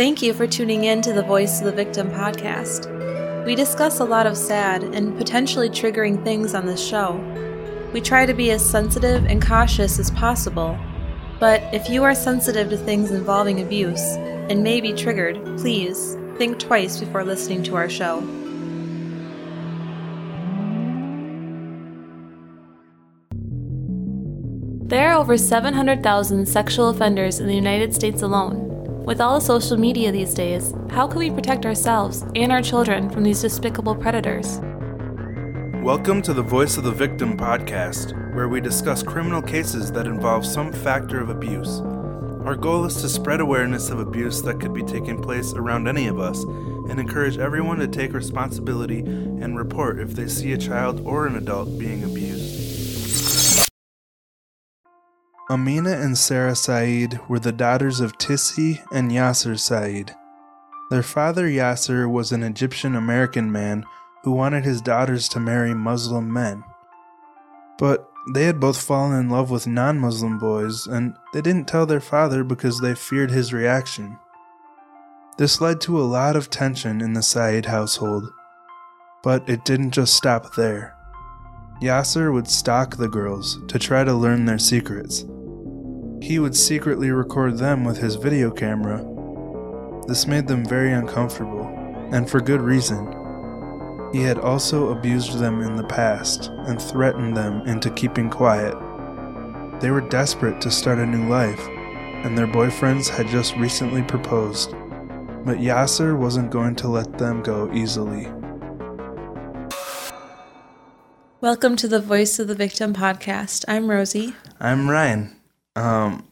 Thank you for tuning in to the Voice of the Victim podcast. We discuss a lot of sad and potentially triggering things on this show. We try to be as sensitive and cautious as possible, but if you are sensitive to things involving abuse and may be triggered, please think twice before listening to our show. There are over 700,000 sexual offenders in the United States alone. With all the social media these days, how can we protect ourselves and our children from these despicable predators? Welcome to the Voice of the Victim podcast, where we discuss criminal cases that involve some factor of abuse. Our goal is to spread awareness of abuse that could be taking place around any of us and encourage everyone to take responsibility and report if they see a child or an adult being abused. Amina and Sarah Said were the daughters of Tissie and Yaser Said. Their father Yaser was an Egyptian American man who wanted his daughters to marry Muslim men. But they had both fallen in love with non Muslim boys, and they didn't tell their father because they feared his reaction. This led to a lot of tension in the Said household. But it didn't just stop there. Yaser would stalk the girls to try to learn their secrets. He would secretly record them with his video camera. This made them very uncomfortable, and for good reason. He had also abused them in the past and threatened them into keeping quiet. They were desperate to start a new life, and their boyfriends had just recently proposed. But Yaser wasn't going to let them go easily. Welcome to the Voice of the Victim podcast. I'm Rosie. I'm Ryan. Um,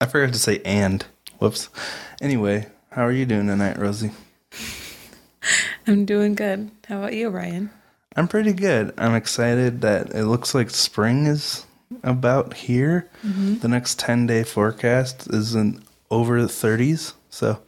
I forgot to say and. Whoops. Anyway, how are you doing tonight, Rosie? I'm doing good. How about you, Ryan? I'm pretty good. I'm excited that it looks like spring is about here. Mm-hmm. The next 10 day forecast is in over the 30s. So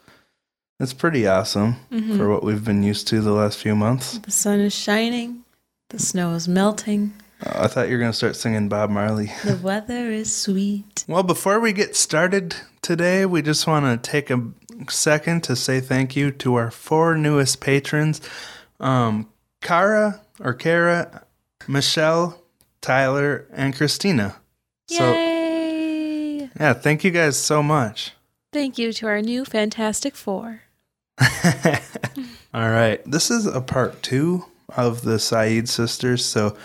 it's pretty awesome Mhm. for what we've been used to the last few months. The sun is shining, the snow is melting, Uh, I thought you were going to start singing Bob Marley. the weather is sweet. Well, before we get started today, we just want to take a second to say thank you to our four newest patrons um, Kara or Kara, Michelle, Tyler, and Christina. So, Yay! yeah, thank you guys so much. Thank you to our new Fantastic Four. All right. This is a part two of the Said sisters. So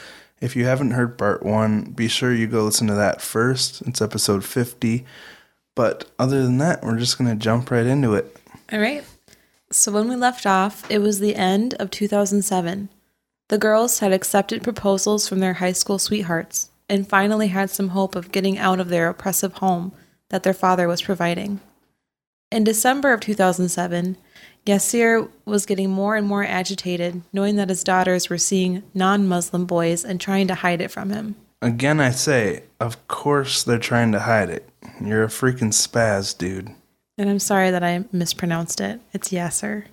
if you haven't heard part one, be sure you go listen to that first. It's episode 50. But other than that, we're just going to jump right into it. All right. So when we left off, it was the end of 2007. The girls had accepted proposals from their high school sweethearts and finally had some hope of getting out of their oppressive home that their father was providing. In December of 2007, Yassir was getting more and more agitated, knowing that his daughters were seeing non Muslim boys and trying to hide it from him. Again, I say, of course they're trying to hide it. You're a freaking spaz, dude. And I'm sorry that I mispronounced it. It's Yaser,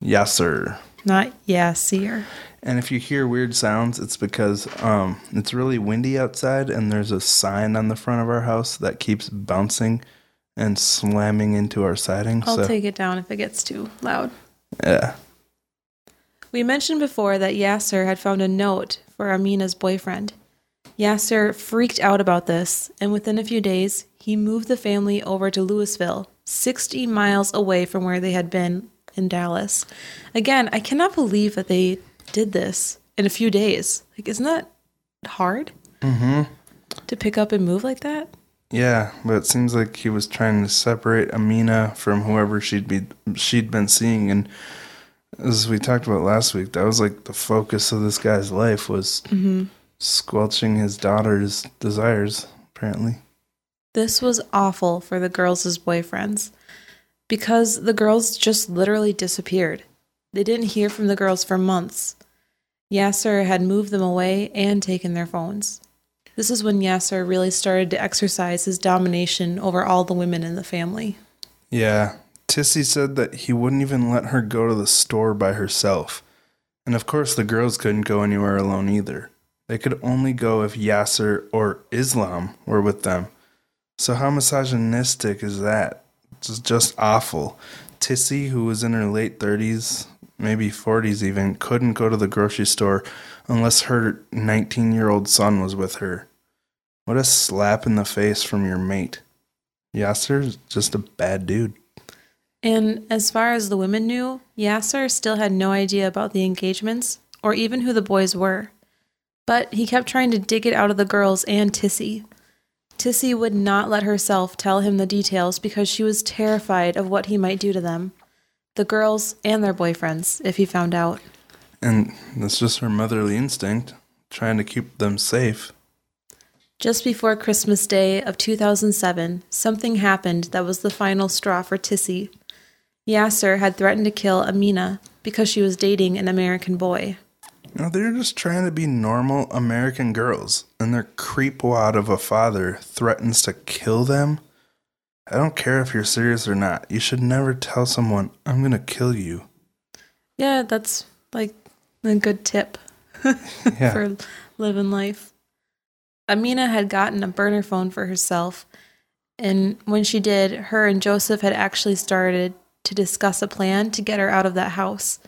Yes, sir. not Yassir. And if you hear weird sounds, it's because um, it's really windy outside, and there's a sign on the front of our house that keeps bouncing and slamming into our siding. I'll so, take it down if it gets too loud. yeah. We mentioned before that Yaser had found a note for Amina's boyfriend. Yaser freaked out about this, and within a few days, he moved the family over to Lewisville, 60 miles away from where they had been in Dallas. Again, I cannot believe that they did this in a few days. Like, isn't that hard Mm-hmm. to pick up and move like that? Yeah, but it seems like he was trying to separate Amina from whoever she'd be she'd been seeing, and as we talked about last week, that was like the focus of this guy's life was Mm-hmm. squelching his daughter's desires. Apparently, This was awful for the girls' boyfriends because the girls just literally disappeared. They didn't hear from the girls for months. Yaser had moved them away and taken their phones. This is when Yaser really started to exercise his domination over all the women in the family. yeah. Tissie said that he wouldn't even let her go to the store by herself, and of course the girls couldn't go anywhere alone either. They could only go if Yaser or Islam were with them. So how misogynistic is that? It's just awful. Tissie, who was in her late 30s, maybe 40s even, couldn't go to the grocery store unless her 19 year old son was with her. What a slap in the face from your mate. Yaser's just a bad dude. And as far as the women knew, Yaser still had no idea about the engagements or even who the boys were. But he kept trying to dig it out of the girls and Tissie. Tissie would not let herself tell him the details because she was terrified of what he might do to them, the girls and their boyfriends, if he found out. And that's just her motherly instinct, trying to keep them safe. Just before Christmas Day of 2007, something happened that was the final straw for Tissie. Yaser had threatened to kill Amina because she was dating an American boy. You know, they're just trying to be normal American girls, and their creepwad of a father threatens to kill them. I don't care if you're serious or not. You should never tell someone, I'm going to kill you. Yeah, that's like a good tip Yeah. for living life. Amina had gotten a burner phone for herself, and when she did, her and Joseph had actually started to discuss a plan to get her out of that house.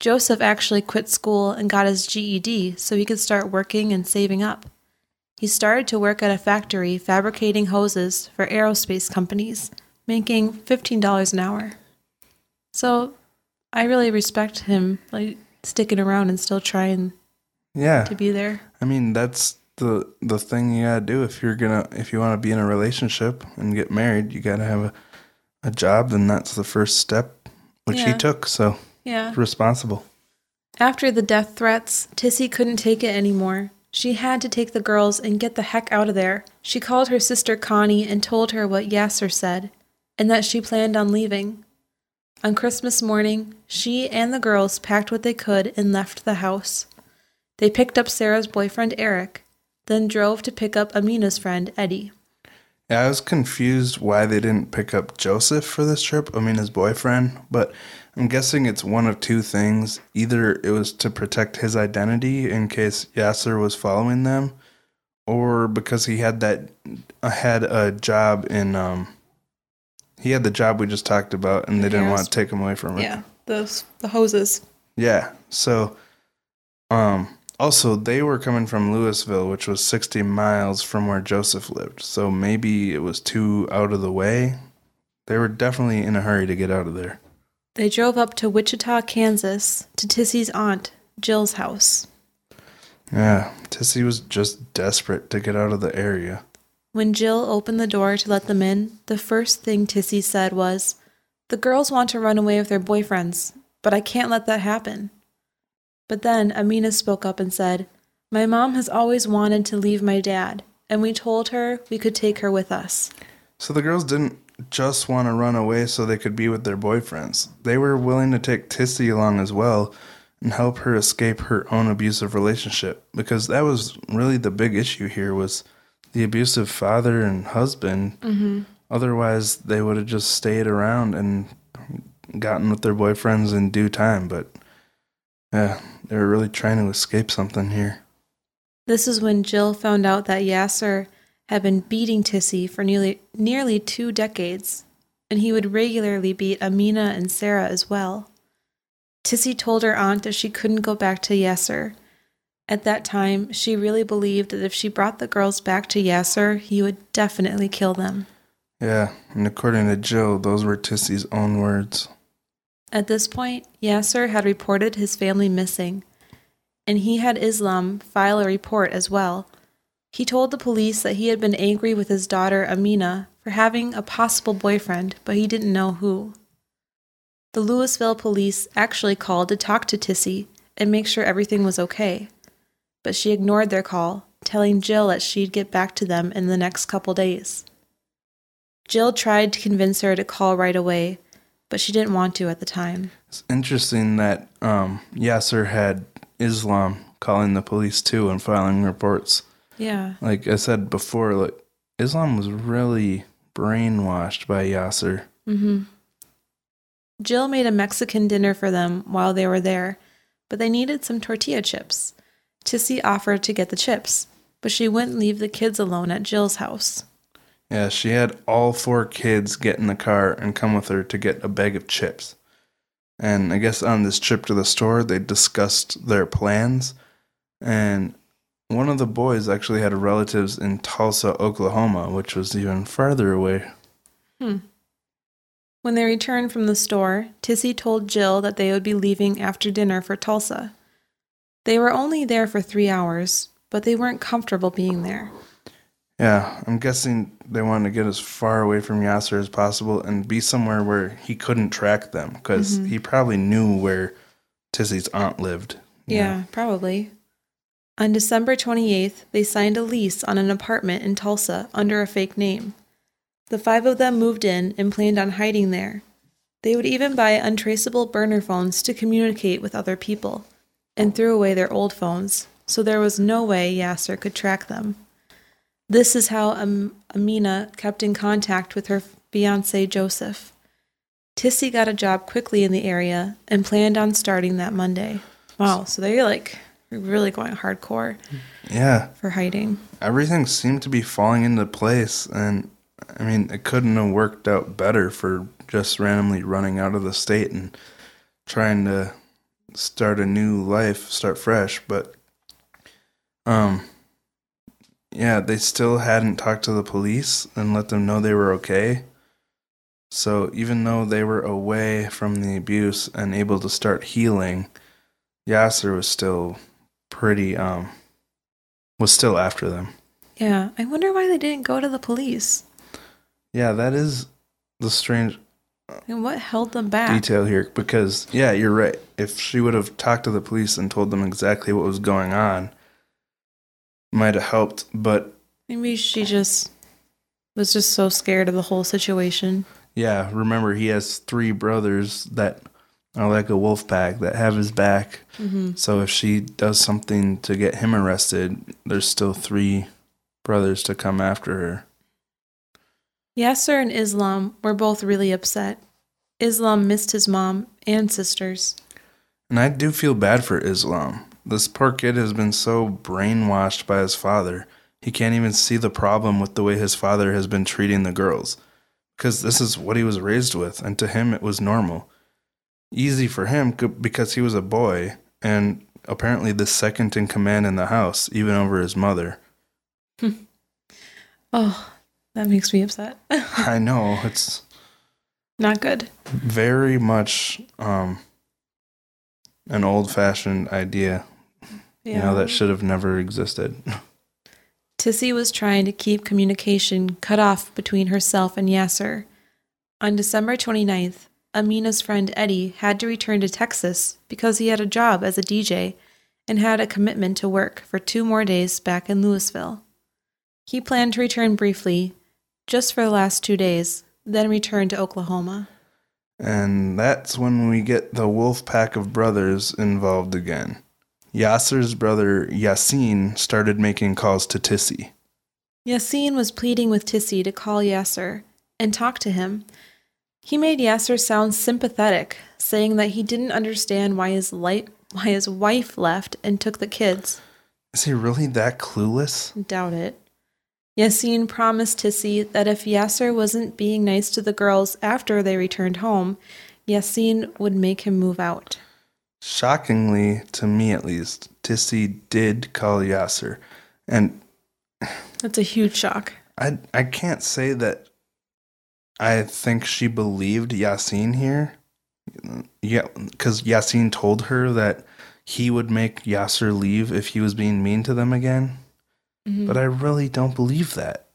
Joseph actually quit school and got his GED so he could start working and saving up. He started to work at a factory fabricating hoses for aerospace companies, making $15 an hour. So I really respect him like sticking around and still trying Yeah. to be there. I mean, that's the the thing you gotta do if you're gonna if you want to be in a relationship and get married. You gotta have a, a job, and that's the first step, which he took. So Yeah. responsible. After the death threats, Tissie couldn't take it anymore. She had to take the girls and get the heck out of there. She called her sister Connie and told her what Yaser said, and that she planned on leaving. On Christmas morning, she and the girls packed what they could and left the house. They picked up Sarah's boyfriend Eric, then drove to pick up Amina's friend Eddie. Yeah, I was confused why they didn't pick up Joseph for this trip. His boyfriend, but I'm guessing it's one of two things. Either it was to protect his identity in case Yasser was following them, or because he had that uh, had a job in um he had the job we just talked about and they didn't want to take him away from it. Yeah, those the hoses. Yeah. So, um, also they were coming from Lewisville, which was 60 miles from where Joseph lived. So maybe it was too out of the way. They were definitely in a hurry to get out of there. They drove up to Wichita, Kansas, to Tissie's aunt, Jill's house. Yeah, Tissie was just desperate to get out of the area. When Jill opened the door to let them in, the first thing Tissie said was, The girls want to run away with their boyfriends, but I can't let that happen. But then Amina spoke up and said, My mom has always wanted to leave my dad, and we told her we could take her with us. So the girls didn't just want to run away so they could be with their boyfriends. They were willing to take Tissy along as well and help her escape her own abusive relationship because that was really the big issue here was the abusive father and husband. Mm-hmm. Otherwise, they would have just stayed around and gotten with their boyfriends in due time, but yeah, they were really trying to escape something here. This is when Jill found out that Yaser had been beating Tissie for nearly nearly two decades, and he would regularly beat Amina and Sarah as well. Tissie told her aunt that she couldn't go back to Yaser. At that time, she really believed that if she brought the girls back to Yaser, he would definitely kill them. Yeah, and according to Jill, those were Tissie's own words. At this point, Yaser had reported his family missing, and he had Islam file a report as well. He told the police that he had been angry with his daughter Amina for having a possible boyfriend, but he didn't know who. The Lewisville police actually called to talk to Tissie and make sure everything was okay, but she ignored their call, telling Jill that she'd get back to them in the next couple days. Jill tried to convince her to call right away, but she didn't want to at the time. It's interesting that um, Yaser had Islam calling the police too and filing reports. Yeah. Like I said before, like Islam was really brainwashed by Yaser. Mm-hmm. Jill made a Mexican dinner for them while they were there, but they needed some tortilla chips. Tissie offered to get the chips, but she wouldn't leave the kids alone at Jill's house. Yeah, she had all four kids get in the car and come with her to get a bag of chips. And I guess on this trip to the store, they discussed their plans. And one of the boys actually had relatives in Tulsa, Oklahoma, which was even farther away. Hmm. When they returned from the store, Tissie told Jill that they would be leaving after dinner for Tulsa. They were only there for three hours, but they weren't comfortable being there. Yeah, I'm guessing they wanted to get as far away from Yaser as possible and be somewhere where he couldn't track them because mm-hmm. he probably knew where Tissie's aunt lived. you know. Yeah, probably. On December 28th, they signed a lease on an apartment in Tulsa under a fake name. The five of them moved in and planned on hiding there. They would even buy untraceable burner phones to communicate with other people and threw away their old phones, so there was no way Yaser could track them. This is how Am- Amina kept in contact with her fiance Joseph. Tissie got a job quickly in the area and planned on starting that Monday. Wow, so they're like really going hardcore Yeah, for hiding. everything seemed to be falling into place. And I mean, it couldn't have worked out better for just randomly running out of the state and trying to start a new life, start fresh. But, um, yeah, they still hadn't talked to the police and let them know they were okay. So even though they were away from the abuse and able to start healing, Yaser was still pretty um was still after them. Yeah, I wonder why they didn't go to the police. Yeah, that is the strange And what held them back? detail here because yeah, you're right. If she would have talked to the police and told them exactly what was going on, might have helped, but Maybe she just was just so scared of the whole situation. yeah, remember he has three brothers that are like a wolf pack that have his back. Mm-hmm. So if she does something to get him arrested, there's still three brothers to come after her. Yaser and Islam were both really upset. Islam missed his mom and sisters. And I do feel bad for Islam. This poor kid has been so brainwashed by his father, he can't even see the problem with the way his father has been treating the girls. Because this is what he was raised with, and to him it was normal. Easy for him because he was a boy, and apparently the second in command in the house, even over his mother. Oh, that makes me upset. I know, it's Not good. very much um, an old fashioned idea, Yeah. you know, that should have never existed. Tissie was trying to keep communication cut off between herself and Yaser. On December 29th, Amina's friend Eddie had to return to Texas because he had a job as a DJ and had a commitment to work for two more days back in Lewisville. He planned to return briefly, just for the last two days, then return to Oklahoma. And that's when we get the wolf pack of brothers involved again. Yaser's brother Yasin started making calls to Tissie. Yassine was pleading with Tissie to call Yaser and talk to him. He made Yaser sound sympathetic, saying that he didn't understand why his light, why his wife left and took the kids. Is he really that clueless? Doubt it. Yassine promised Tissie that if Yaser wasn't being nice to the girls after they returned home, Yassine would make him move out. Shockingly, to me at least, Tissie did call Yaser. And That's a huge shock. I I can't say that I think she believed Yasin here. Yeah, because Yasin told her that he would make Yaser leave if he was being mean to them again. Mm-hmm. But I really don't believe that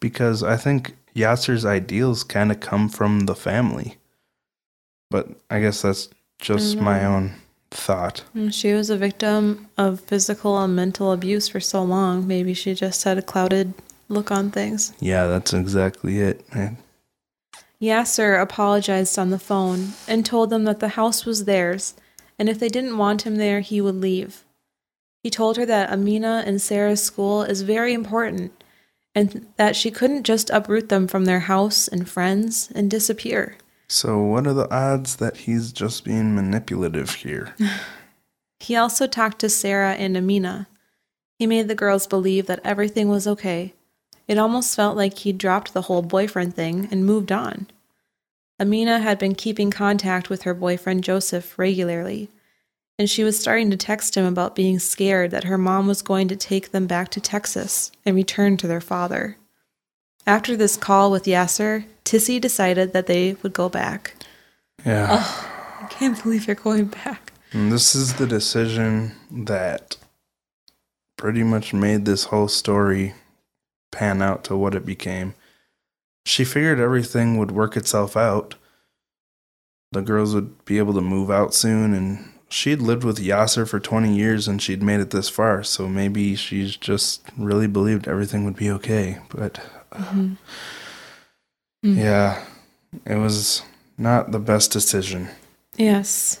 because I think Yaser's ideals kind of come from the family. But I guess that's just my own thought. Mm, She was a victim of physical and mental abuse for so long. Maybe she just had a clouded look on things. Yeah, that's exactly it. man. Yaser apologized on the phone and told them that the house was theirs, and if they didn't want him there, he would leave. He told her that Amina and Sarah's school is very important and that she couldn't just uproot them from their house and friends and disappear. So, what are the odds that he's just being manipulative here? He also talked to Sarah and Amina. He made the girls believe that everything was okay. It almost felt like he'd dropped the whole boyfriend thing and moved on. Amina had been keeping contact with her boyfriend Joseph regularly, and she was starting to text him about being scared that her mom was going to take them back to Texas and return to their father. After this call with Yaser, Tissie decided that they would go back. Yeah. I can't believe they're going back. And this is the decision that pretty much made this whole story pan out to what it became. She figured everything would work itself out. The girls would be able to move out soon, and she'd lived with Yaser for 20 years and she'd made it this far, so maybe she's just really believed everything would be okay. But Mm-hmm. yeah, it was not the best decision. Yes.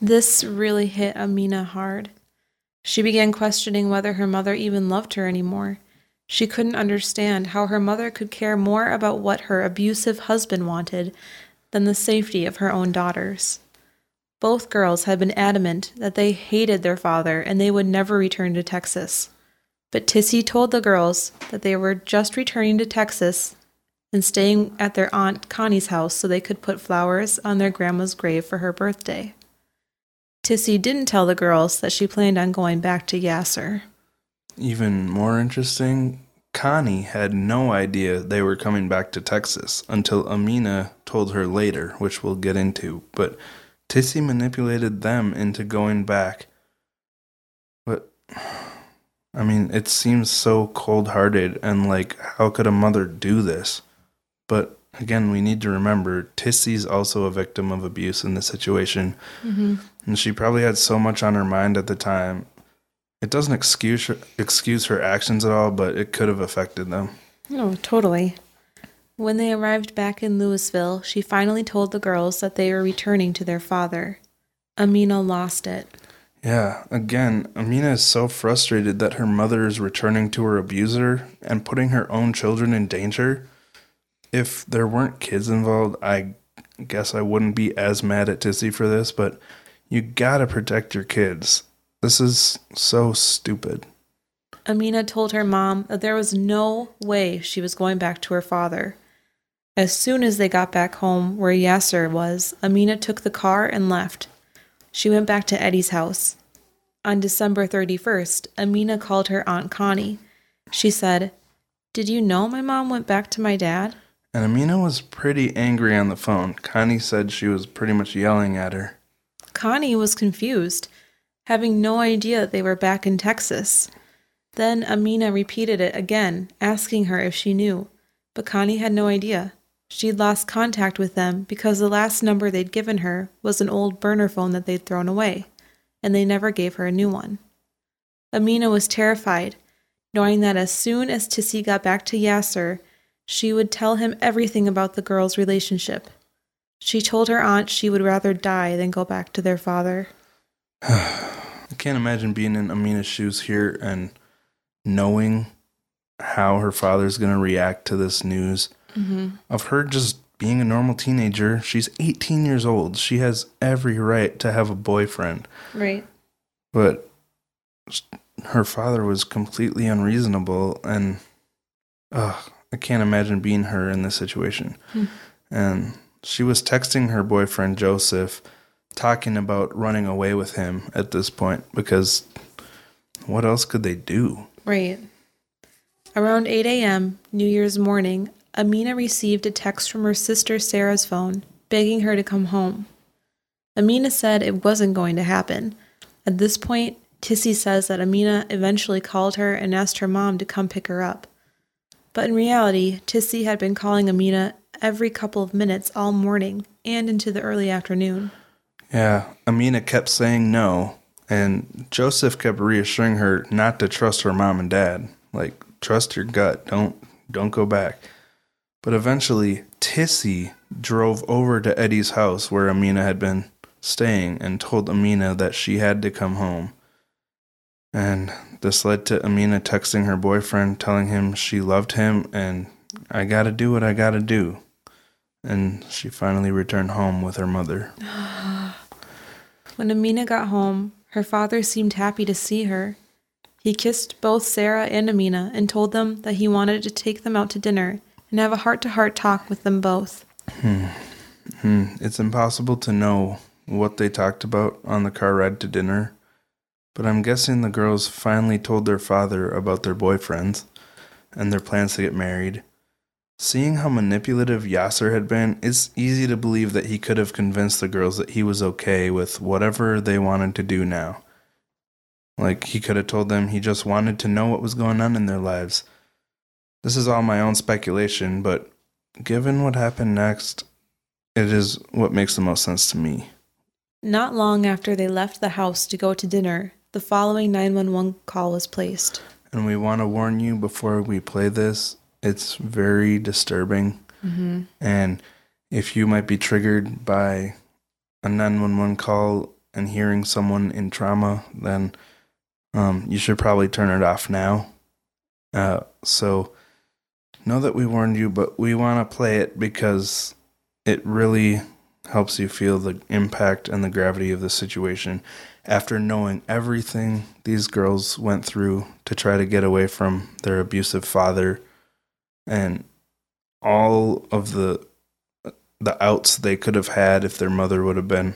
This really hit Amina hard. She began questioning whether her mother even loved her anymore. She couldn't understand how her mother could care more about what her abusive husband wanted than the safety of her own daughters. Both girls had been adamant that they hated their father and they would never return to Texas. But Tissie told the girls that they were just returning to Texas and staying at their Aunt Connie's house so they could put flowers on their grandma's grave for her birthday. Tissie didn't tell the girls that she planned on going back to Yaser. Even more interesting, Connie had no idea they were coming back to Texas until Amina told her later, which we'll get into. But Tissie manipulated them into going back. But, I mean, it seems so cold hearted and like, how could a mother do this? But again, we need to remember Tissie's also a victim of abuse in this situation. Mm-hmm. And she probably had so much on her mind at the time. It doesn't excuse her, excuse her actions at all, but it could have affected them. Oh, totally. When they arrived back in Lewisville, she finally told the girls that they were returning to their father. Amina lost it. Yeah, again, Amina is so frustrated that her mother is returning to her abuser and putting her own children in danger. If there weren't kids involved, I guess I wouldn't be as mad at Tissie for this, but you gotta protect your kids. This is so stupid. Amina told her mom that there was no way she was going back to her father. As soon as they got back home where Yaser was, Amina took the car and left. She went back to Eddie's house. On December 31st, Amina called her Aunt Connie. She said, Did you know my mom went back to my dad? And Amina was pretty angry on the phone. Connie said she was pretty much yelling at her. Connie was confused, having no idea they were back in Texas. Then Amina repeated it again, asking her if she knew, but Connie had no idea. She'd lost contact with them because the last number they'd given her was an old burner phone that they'd thrown away, and they never gave her a new one. Amina was terrified, knowing that as soon as Tissie got back to Yaser, she would tell him everything about the girls' relationship. She told her aunt she would rather die than go back to their father. I can't imagine being in Amina's shoes here and knowing how her father's going to react to this news Mm-hmm. of her just being a normal teenager. She's 18 years old. She has every right to have a boyfriend, Right. but her father was completely unreasonable and ugh, I can't imagine being her in this situation. Hmm. And she was texting her boyfriend Joseph talking about running away with him at this point because what else could they do? Right. Around 8 a.m., New Year's morning, Amina received a text from her sister Sarah's phone begging her to come home. Amina said it wasn't going to happen. At this point, Tissie says that Amina eventually called her and asked her mom to come pick her up. But in reality, Tissie had been calling Amina every couple of minutes all morning and into the early afternoon. Yeah, Amina kept saying no, and Joseph kept reassuring her not to trust her mom and dad. Like, trust your gut. Don't don't go back. But eventually, Tissie drove over to Eddie's house where Amina had been staying and told Amina that she had to come home. And this led to Amina texting her boyfriend telling him she loved him and I got to do what I got to do. And she finally returned home with her mother. When Amina got home, her father seemed happy to see her. He kissed both Sarah and Amina and told them that he wanted to take them out to dinner and have a heart to heart talk with them both. Hmm. It's impossible to know what they talked about on the car ride to dinner, but I'm guessing the girls finally told their father about their boyfriends and their plans to get married. Seeing how manipulative Yaser had been, it's easy to believe that he could have convinced the girls that he was okay with whatever they wanted to do now. Like, he could have told them he just wanted to know what was going on in their lives. This is all my own speculation, but given what happened next, it is what makes the most sense to me. Not long after they left the house to go to dinner, the following 911 call was placed. And we want to warn you before we play this, it's very disturbing. Mm-hmm. And if you might be triggered by a 911 call and hearing someone in trauma, then um, you should probably turn it off now. Uh, so know that we warned you, but we want to play it because it really helps you feel the impact and the gravity of the situation after knowing everything these girls went through to try to get away from their abusive father and all of the the outs they could have had if their mother would have been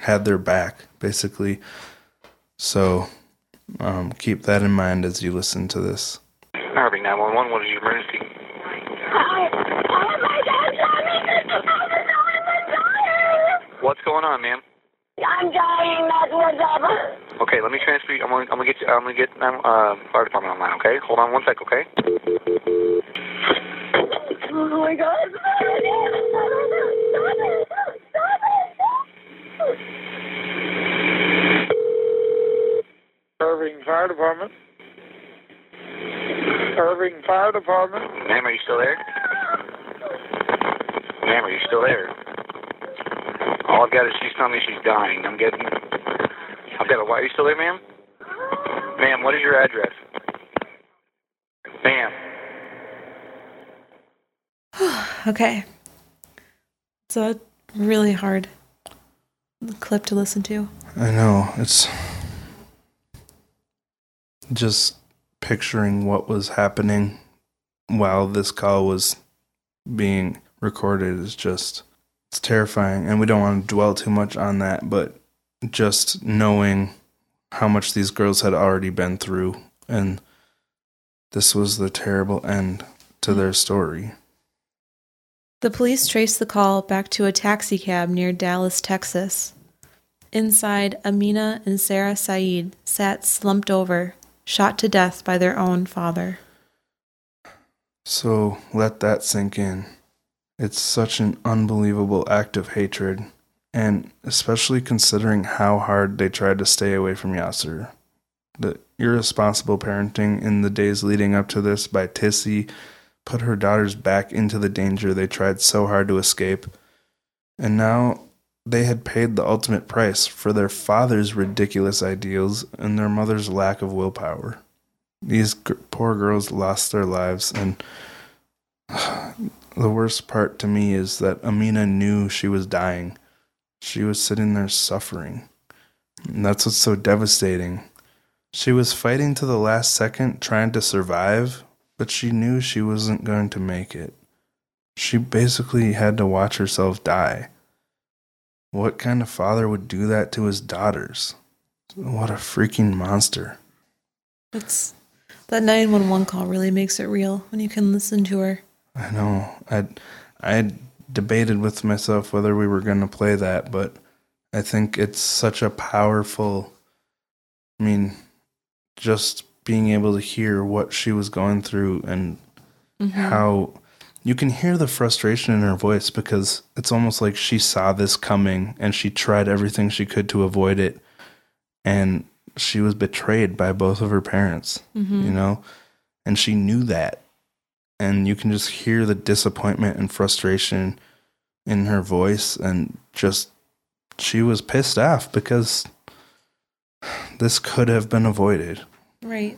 had their back basically. So um, keep that in mind as you listen to this Irving 911, what is your emergency? What's going on, ma'am? I'm dying. That's what's up. Okay, let me transfer you. I'm gonna, I'm gonna get you. I'm gonna get um, uh, fire department online. Okay, hold on one sec. Okay. Oh my God. Irving Fire Department. Irving Fire Department. Ma'am, are you still there? Ma'am, are you still there? All I've got is she's telling me she's dying. I'm getting. I've got a. Why are you still there, ma'am? Ma'am, what is your address? Ma'am. Okay. It's a really hard clip to listen to. i know it's just picturing what was happening while this call was being recorded is just it's terrifying and we don't want to dwell too much on that but just knowing how much these girls had already been through and this was the terrible end to their story The police traced the call back to a taxi cab near Dallas, Texas. Inside, Amina and Sarah Said sat slumped over, shot to death by their own father. So let that sink in. It's such an unbelievable act of hatred, and especially considering how hard they tried to stay away from Yaser. The irresponsible parenting in the days leading up to this by Tissie put her daughters back into the danger they tried so hard to escape. And now they had paid the ultimate price for their father's ridiculous ideals and their mother's lack of willpower. These g- poor girls lost their lives, and the worst part to me is that Amina knew she was dying. She was sitting there suffering. And that's what's so devastating. She was fighting to the last second, trying to survive, but she knew she wasn't going to make it. She basically had to watch herself die. What kind of father would do that to his daughters? What a freaking monster. It's that 911 call really makes it real when you can listen to her. I know. I I debated with myself whether we were going to play that, but I think it's such a powerful I mean, just being able to hear what she was going through and mm-hmm. how you can hear the frustration in her voice because it's almost like she saw this coming and she tried everything she could to avoid it. And she was betrayed by both of her parents mm-hmm. you know? And she knew that. And you can just hear the disappointment and frustration in her voice and just she was pissed off because this could have been avoided. Right.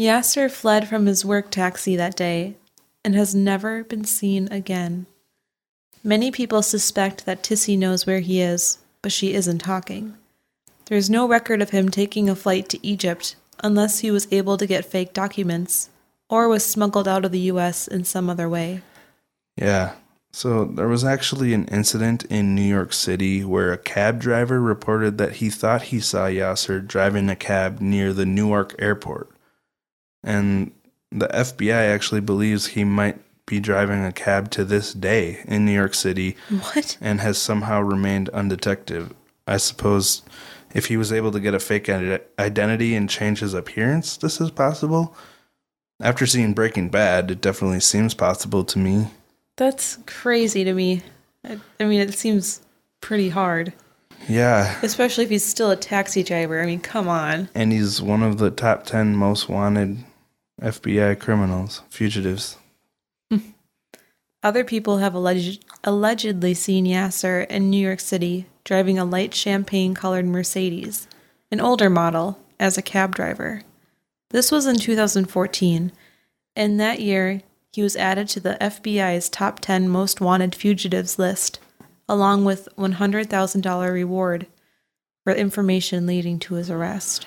Yaser fled from his work taxi that day and has never been seen again. Many people suspect that Tissie knows where he is, but she isn't talking. There's no record of him taking a flight to Egypt unless he was able to get fake documents or was smuggled out of the US in some other way. Yeah. So there was actually an incident in New York City where a cab driver reported that he thought he saw Yaser driving a cab near the Newark airport. And the FBI actually believes he might be driving a cab to this day in New York City What? and has somehow remained undetected. I suppose if he was able to get a fake ide- identity and change his appearance, this is possible. After seeing Breaking Bad, it definitely seems possible to me. That's crazy to me. I, I mean, it seems pretty hard, Yeah, especially if he's still a taxi driver. I mean, come on. and he's one of the top 10 most wanted FBI criminals, fugitives. Other people have alleged, allegedly seen Yaser in New York City driving a light champagne colored Mercedes, an older model, as a cab driver. This was in 2014, and that year he was added to the FBI's top 10 most wanted fugitives list, along with $100,000 reward for information leading to his arrest.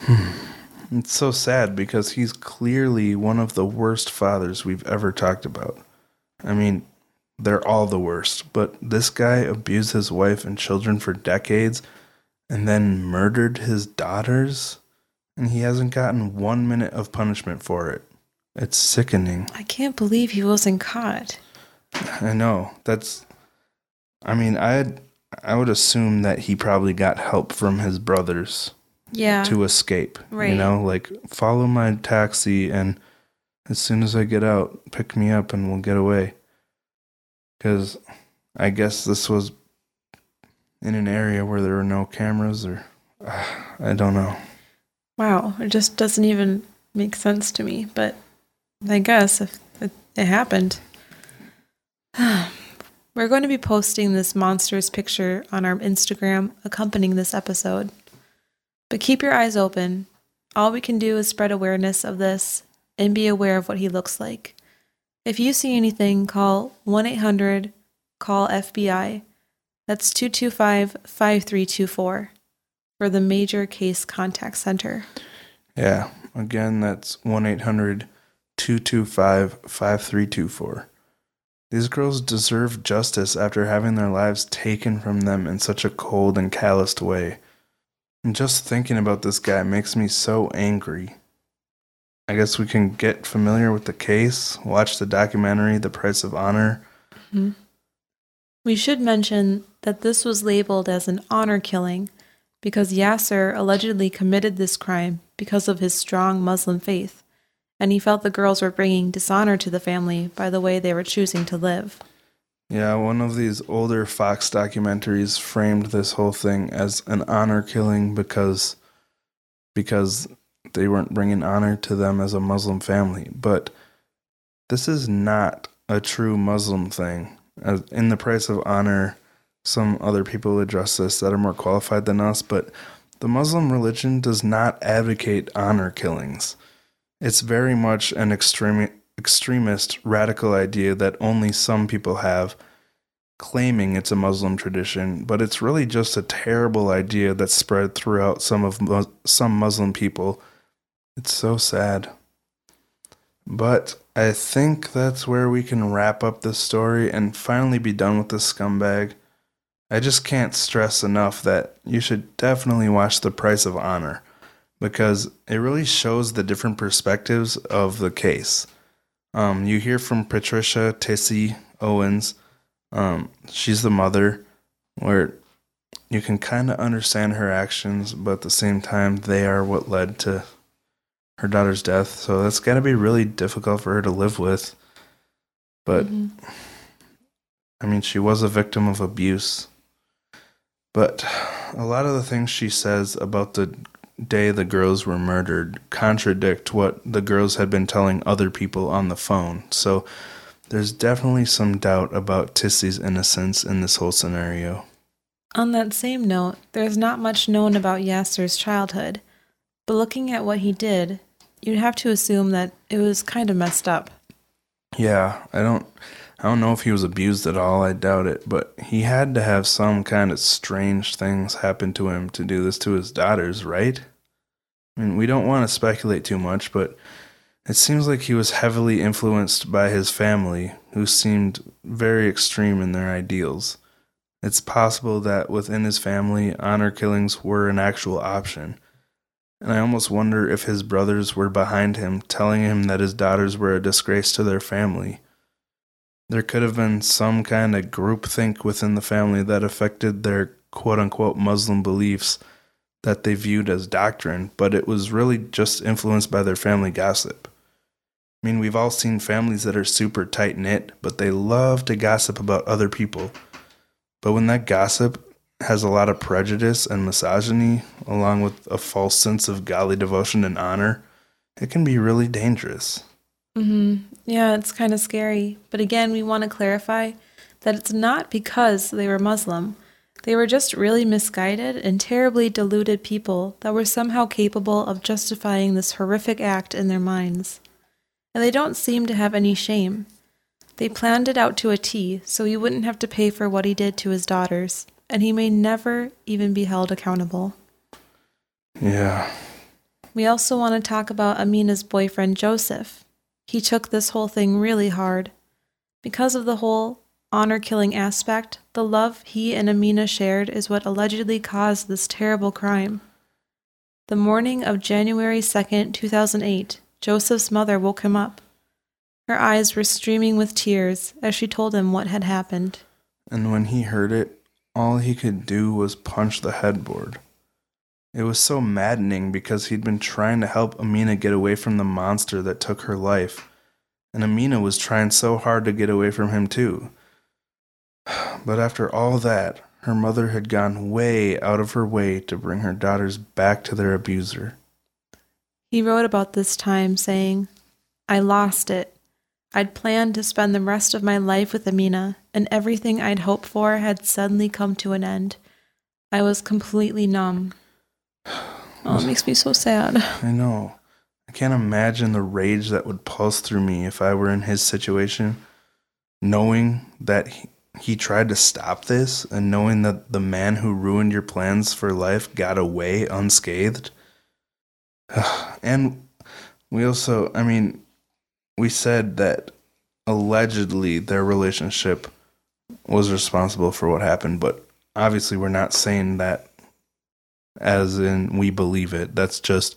Hmm. It's so sad because he's clearly one of the worst fathers we've ever talked about. I mean, they're all the worst, but this guy abused his wife and children for decades and then murdered his daughters, and he hasn't gotten one minute of punishment for it. It's sickening. I can't believe he wasn't caught. I know. That's I mean, I'd I would assume that he probably got help from his brothers Yeah. to escape. Right. You know, like follow my taxi and as soon as I get out, pick me up and we'll get away. Cuz I guess this was in an area where there were no cameras or I don't know. Wow, it just doesn't even make sense to me, but I guess if it, it happened. We're going to be posting this monstrous picture on our Instagram accompanying this episode. But keep your eyes open. All we can do is spread awareness of this and be aware of what he looks like. If you see anything, call 1 800 call FBI. That's 225 5324 for the Major Case Contact Center. Yeah. Again, that's 1-800-225-5324. These girls deserve justice after having their lives taken from them in such a cold and calloused way. And just thinking about this guy makes me so angry. I guess we can get familiar with the case, watch the documentary The Price of Honor. Mm-hmm. We should mention that this was labeled as an honor killing because Yaser allegedly committed this crime because of his strong Muslim faith, and he felt the girls were bringing dishonor to the family by the way they were choosing to live. Yeah, one of these older Fox documentaries framed this whole thing as an honor killing because because they weren't bringing honor to them as a Muslim family. But this is not a true Muslim thing. In the price of honor, some other people address this that are more qualified than us, but the Muslim religion does not advocate honor killings. It's very much an extreme, extremist, radical idea that only some people have, claiming it's a Muslim tradition, but it's really just a terrible idea that's spread throughout some of some Muslim people. It's so sad. But I think that's where we can wrap up this story and finally be done with this scumbag. I just can't stress enough that you should definitely watch The Price of Honor because it really shows the different perspectives of the case. Um, you hear from Patricia Tissie Owens. Um, she's the mother, where you can kind of understand her actions, but at the same time, they are what led to her daughter's death. So that's got to be really difficult for her to live with. But Mhm. I mean, she was a victim of abuse. But a lot of the things she says about the day the girls were murdered contradict what the girls had been telling other people on the phone. So there's definitely some doubt about Tissie's innocence in this whole scenario. On that same note, there's not much known about Yaser's childhood, but looking at what he did, you'd have to assume that it was kind of messed up. Yeah, I don't I don't know if he was abused at all. I doubt it, but he had to have some kind of strange things happen to him to do this to his daughters, right? I mean, we don't want to speculate too much, but it seems like he was heavily influenced by his family, who seemed very extreme in their ideals. It's possible that within his family, honor killings were an actual option. And I almost wonder if his brothers were behind him, telling him that his daughters were a disgrace to their family. There could have been some kind of groupthink within the family that affected their quote unquote Muslim beliefs that they viewed as doctrine, but it was really just influenced by their family gossip. I mean, we've all seen families that are super tight knit, but they love to gossip about other people. But when that gossip has a lot of prejudice and misogyny, along with a false sense of godly devotion and honor, it can be really dangerous. hmm Yeah, it's kind of scary. But again, we want to clarify that it's not because they were Muslim. They were just really misguided and terribly deluded people that were somehow capable of justifying this horrific act in their minds. And they don't seem to have any shame. They planned it out to a T so he wouldn't have to pay for what he did to his daughters, and he may never even be held accountable. Yeah. We also want to talk about Amina's boyfriend, Joseph. He took this whole thing really hard. Because of the whole honor killing aspect, the love he and Amina shared is what allegedly caused this terrible crime. The morning of January 2nd, 2008, Joseph's mother woke him up. Her eyes were streaming with tears as she told him what had happened. And when he heard it, all he could do was punch the headboard. It was so maddening because he'd been trying to help Amina get away from the monster that took her life. And Amina was trying so hard to get away from him, too. But after all that, her mother had gone way out of her way to bring her daughters back to their abuser. He wrote about this time, saying, I lost it. I'd planned to spend the rest of my life with Amina, and everything I'd hoped for had suddenly come to an end. I was completely numb. Oh, it makes me so sad. I know. I can't imagine the rage that would pulse through me if I were in his situation, knowing that he, he tried to stop this and knowing that the man who ruined your plans for life got away unscathed. and we also, I mean, we said that allegedly their relationship was responsible for what happened, but obviously we're not saying that as in we believe it. That's just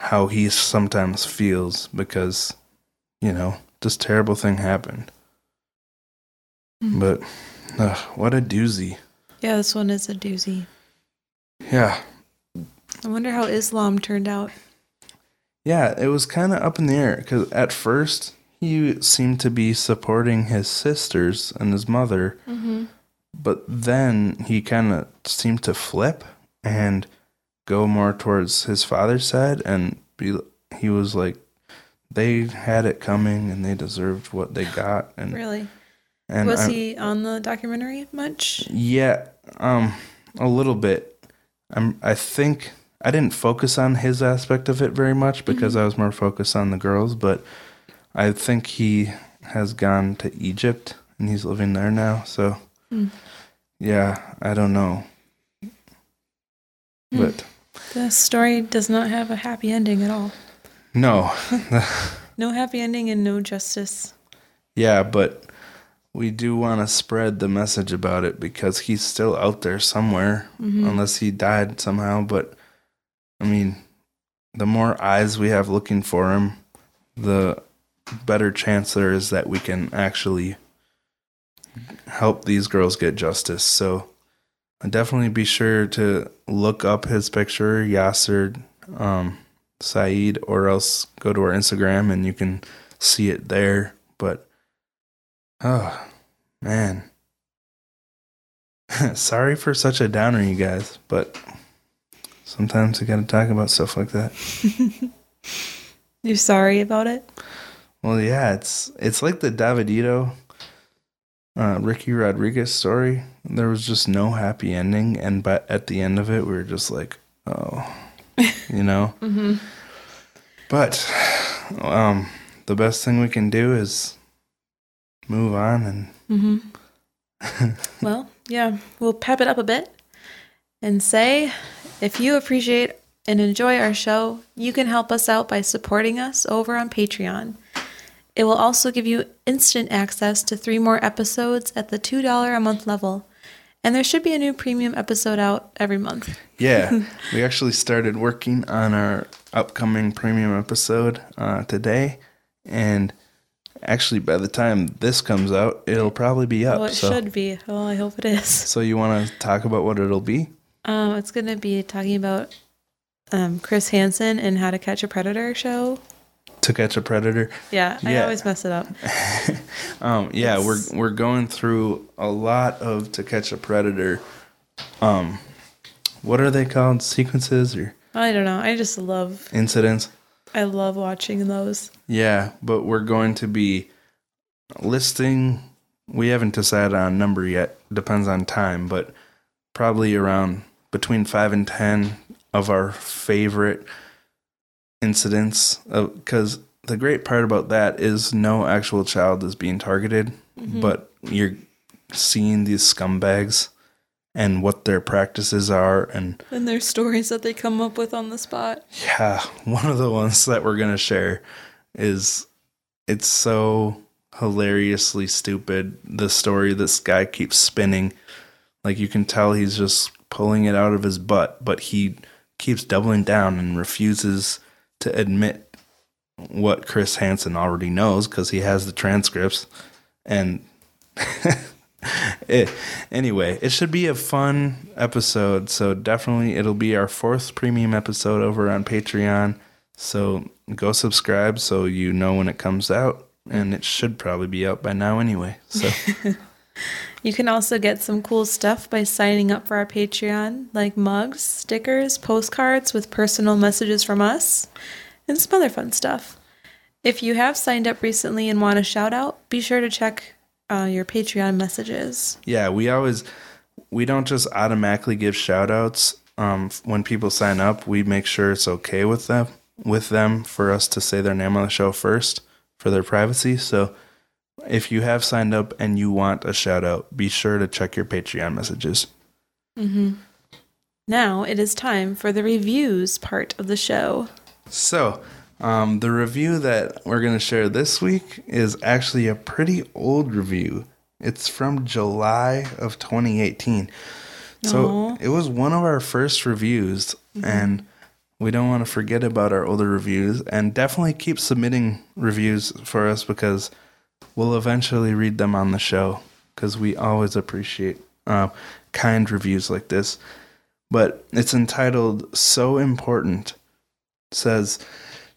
how he sometimes feels because, you know, this terrible thing happened. Mhm. But ugh, what a doozy. Yeah, this one is a doozy. Yeah. I wonder how Islam turned out. Yeah, it was kind of up in the air because at first he seemed to be supporting his sisters and his mother, Mm-hmm. but then he kind of seemed to flip and go more towards his father's side and be he was like they had it coming and they deserved what they got and Really? and was I- he on the documentary much? yeah um a little bit i'm i think i didn't focus on his aspect of it very much because i was more focused on the girls but i think he has gone to egypt and he's living there now so Hmm. yeah i don't know. But The story does not have a happy ending at all. no No happy ending and no justice. yeah but we do want to spread the message about it because he's still out there somewhere Mhm. unless he died somehow. But I mean, the more eyes we have looking for him, the better chance there is that we can actually help these girls get justice. So definitely be sure to look up his picture, Yaser um, Said, or else go to our Instagram and you can see it there. But oh man. Sorry for such a downer, you guys, but sometimes we gotta talk about stuff like that. You sorry about it? Well, yeah, it's it's like the Davidito, uh, Ricky Rodriguez story. There was just no happy ending, and but at the end of it, we were just like, oh, you know. Mm-hmm. But um, the best thing we can do is move on and Mm-hmm. well, yeah, we'll pep it up a bit and say if you appreciate and enjoy our show, you can help us out by supporting us over on Patreon. It will also give you instant access to three more episodes at the $2 a month level. And there should be a new premium episode out every month. Yeah, we actually started working on our upcoming premium episode uh, today, and actually, by the time this comes out, it'll probably be up. Oh, it so, should be. Oh, I hope it is. so you want to talk about what it'll be? Um, it's going to be talking about um, Chris Hansen and How to Catch a Predator show. To catch a predator. Yeah, I always mess it up. Um, yeah, It's- we're we're going through a lot of To Catch a Predator. Um, what are they called? Sequences or I don't know. I just love. incidents? I love watching those. Yeah, but we're going to be listing. We haven't decided on a number yet. Depends on time, but probably around between five and ten of our favorite incidents. Uh, because the great part about that is no actual child is being targeted, mm-hmm. but you're seeing these scumbags and what their practices are and And their stories that they come up with on the spot. yeah, one of the ones that we're gonna share is it's so hilariously stupid. The story this guy keeps spinning, like you can tell he's just pulling it out of his butt, but he keeps doubling down and refuses to admit what Chris Hansen already knows because he has the transcripts and. it, anyway, it should be a fun episode. So definitely, it'll be our fourth premium episode over on Patreon. So go subscribe so you know when it comes out, and it should probably be out by now anyway. So You can also get some cool stuff by signing up for our Patreon, like mugs, stickers, postcards with personal messages from us, and some other fun stuff. If you have signed up recently and want a shout out, be sure to check uh, your Patreon messages. yeah, we always we don't just automatically give shout outs um, when people sign up. We make sure it's okay with them with them for us to say their name on the show first for their privacy. So if you have signed up and you want a shout out, be sure to check your Patreon messages. Now it is time for the reviews part of the show. So, um, the review that we're going to share this week is actually a pretty old review. It's from July of 2018. So, Aw. it was one of our first reviews, and we don't want to forget about our older reviews. And definitely keep submitting reviews for us because we'll eventually read them on the show because we always appreciate uh, kind reviews like this. But it's entitled So Important says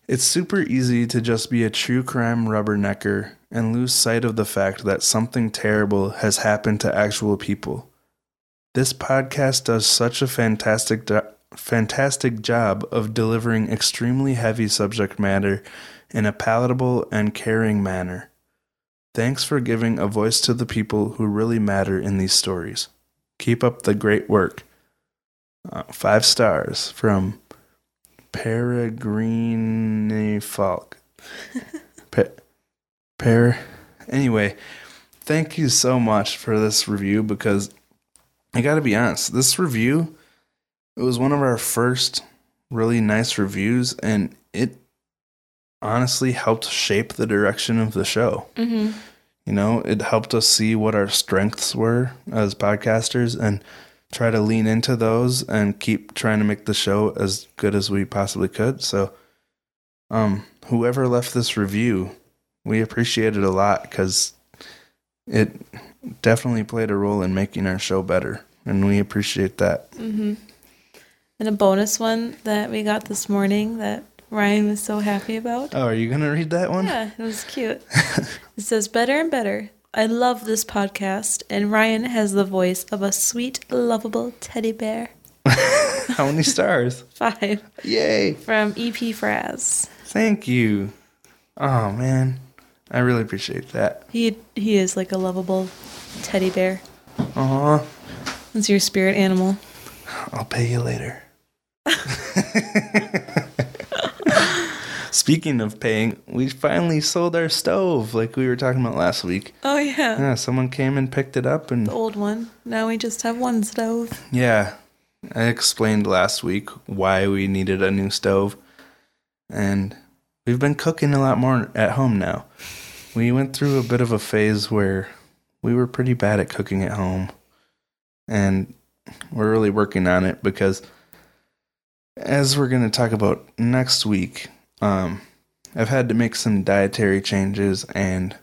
it's super easy to just be a true crime rubbernecker and lose sight of the fact that something terrible has happened to actual people. This podcast does such a fantastic do- fantastic job of delivering extremely heavy subject matter in a palatable and caring manner. Thanks for giving a voice to the people who really matter in these stories. Keep up the great work. Uh, five stars from Peregrine Falk. Pe- per. Anyway, thank you so much for this review because I got to be honest, this review it was one of our first really nice reviews, and it honestly helped shape the direction of the show. Mm-hmm. You know, it helped us see what our strengths were as podcasters and try to lean into those and keep trying to make the show as good as we possibly could. So, um, whoever left this review, we appreciate it a lot because it definitely played a role in making our show better, and we appreciate that. Mm-hmm. And a bonus one that we got this morning that Ryan was so happy about. Oh, are you gonna read that one? Yeah, it was cute. it says, Better and better. I love this podcast, and Ryan has the voice of a sweet, lovable teddy bear. How many stars? Five Yay! from EP Fraz. Thank you. Oh man, I really appreciate that. He he is like a lovable teddy bear. Aw, It's your spirit animal. I'll pay you later. Speaking of paying, we finally sold our stove like we were talking about last week. Oh yeah, Yeah, someone came and picked it up and the old one. Now we just have one stove. yeah. I explained last week why we needed a new stove, and we've been cooking a lot more at home now. We went through a bit of a phase where we were pretty bad at cooking at home, and we're really working on it because, as we're going to talk about next week, um, I've had to make some dietary changes, and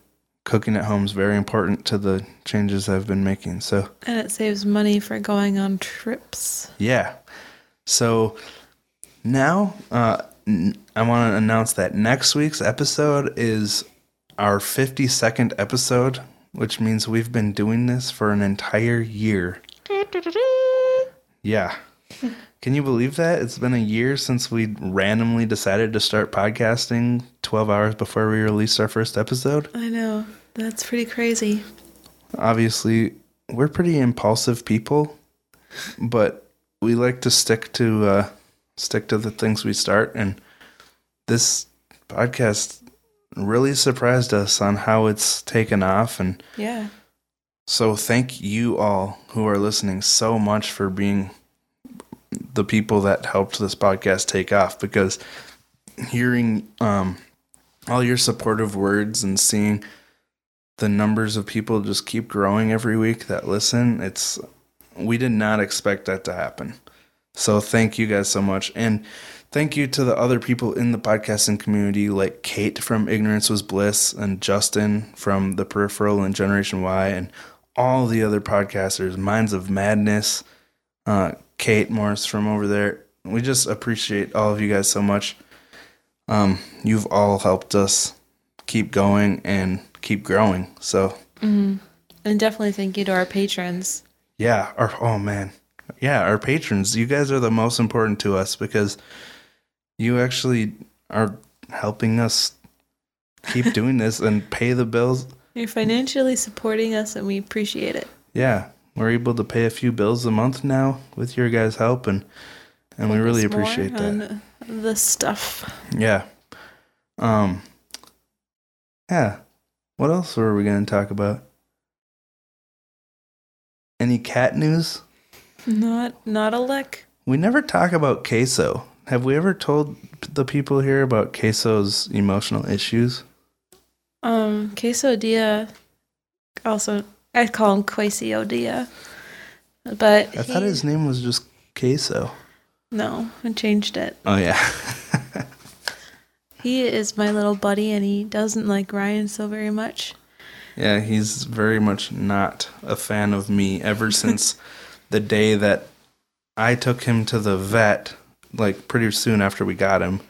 cooking at home is very important to the changes I've been making. So, And it saves money for going on trips. yeah. So now uh, n- I want to announce that next week's episode is our 52nd episode, which means we've been doing this for an entire year. Yeah. Can you believe that? It's been a year since we randomly decided to start podcasting 12 hours before we released our first episode. I know. That's pretty crazy. Obviously, we're pretty impulsive people, but we like to stick to uh, stick to the things we start and this podcast really surprised us on how it's taken off and Yeah. so thank you all who are listening so much for being the people that helped this podcast take off because hearing um, all your supportive words and seeing the numbers of people just keep growing every week that listen, it's we did not expect that to happen. So thank you guys so much and thank you to the other people in the podcasting community like Kate from Ignorance Was Bliss and Justin from The Peripheral and Generation Y and all the other podcasters, Minds of Madness, uh, Kate Morris from over there. We just appreciate all of you guys so much. Um, you've all helped us keep going and keep growing. So And definitely thank you to our patrons. yeah, our oh man, yeah, our patrons. You guys are the most important to us because you actually are helping us keep doing this and pay the bills. You're financially supporting us and we appreciate it. Yeah, we're able to pay a few bills a month now with your guys' help, and and we really appreciate that. The stuff. Yeah. Um. Yeah. What else were we going to talk about? Any cat news? Not not a lick. We never talk about Queso. Have we ever told the people here about Queso's emotional issues? Um, queso dia Also, I call him Quesadilla. But I thought his name was just Queso. no, I changed it. Oh yeah. He is my little buddy, and he doesn't like Ryan so very much. yeah, he's very much not a fan of me ever since the day that I took him to the vet, like pretty soon after we got him.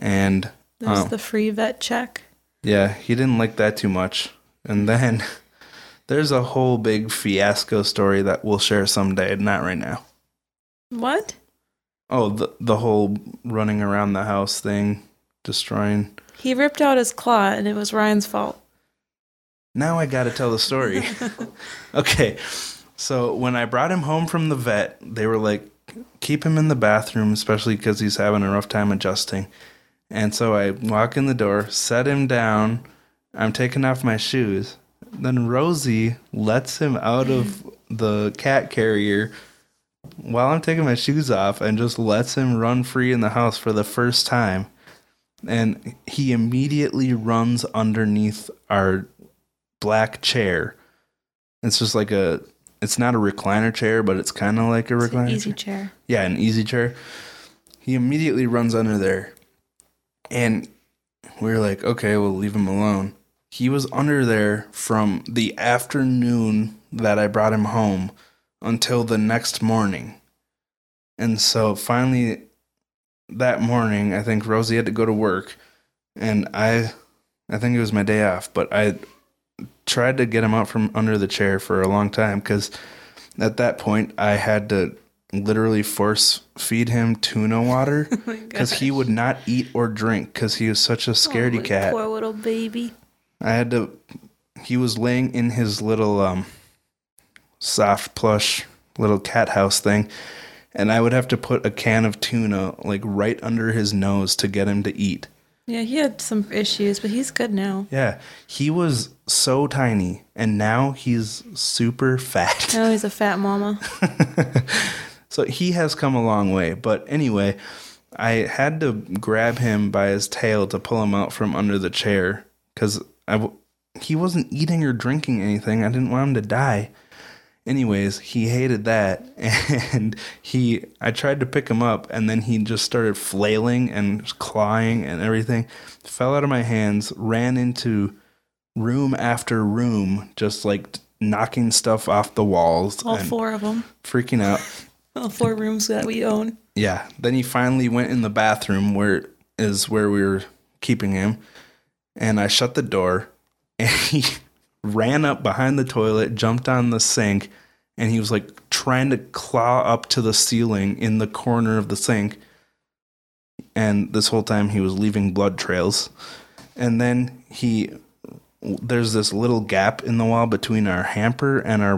And There's Oh. the free vet check. Yeah, he didn't like that too much. And then there's a whole big fiasco story that we'll share someday, not right now. What? Oh, the the whole running around the house thing, destroying. He ripped out his claw, and it was Ryan's fault. Now I got to tell the story. okay. So, when I brought him home from the vet, they were like keep him in the bathroom especially cuz he's having a rough time adjusting. And so I walk in the door, set him down. I'm taking off my shoes. Then Rosie lets him out of the cat carrier while I'm taking my shoes off and just lets him run free in the house for the first time. And he immediately runs underneath our black chair. It's just like a it's not a recliner chair, but it's kind of like a It's an recliner easy chair. chair. Yeah, an easy chair. He immediately runs under there. And we are like, okay, we'll leave him alone. He was under there from the afternoon that I brought him home until the next morning. And so finally that morning, I think Rosie had to go to work and I I think it was my day off, but I tried to get him out from under the chair for a long time cuz at that point I had to literally force feed him tuna water Oh because he would not eat or drink because he was such a scaredy Oh, cat. Poor little baby. I had to. He was laying in his little um, soft plush little cat house thing, and I would have to put a can of tuna like right under his nose to get him to eat. Yeah, he had some issues, but he's good now. Yeah, he was so tiny, and now he's super fat. Now he's a fat mama. So he has come a long way. But anyway, I had to grab him by his tail to pull him out from under the chair because I w- he wasn't eating or drinking anything. I didn't want him to die. Anyways, he hated that, and he I tried to pick him up, and then he just started flailing and clawing and everything. Fell out of my hands, ran into room after room, just like knocking stuff off the walls All four of them. freaking out. All four rooms that we own. Yeah. Then he finally went in the bathroom where is where we were keeping him. And I shut the door and he ran up behind the toilet, jumped on the sink, and he was like trying to claw up to the ceiling in the corner of the sink. And this whole time he was leaving blood trails. And then he there's this little gap in the wall between our hamper and our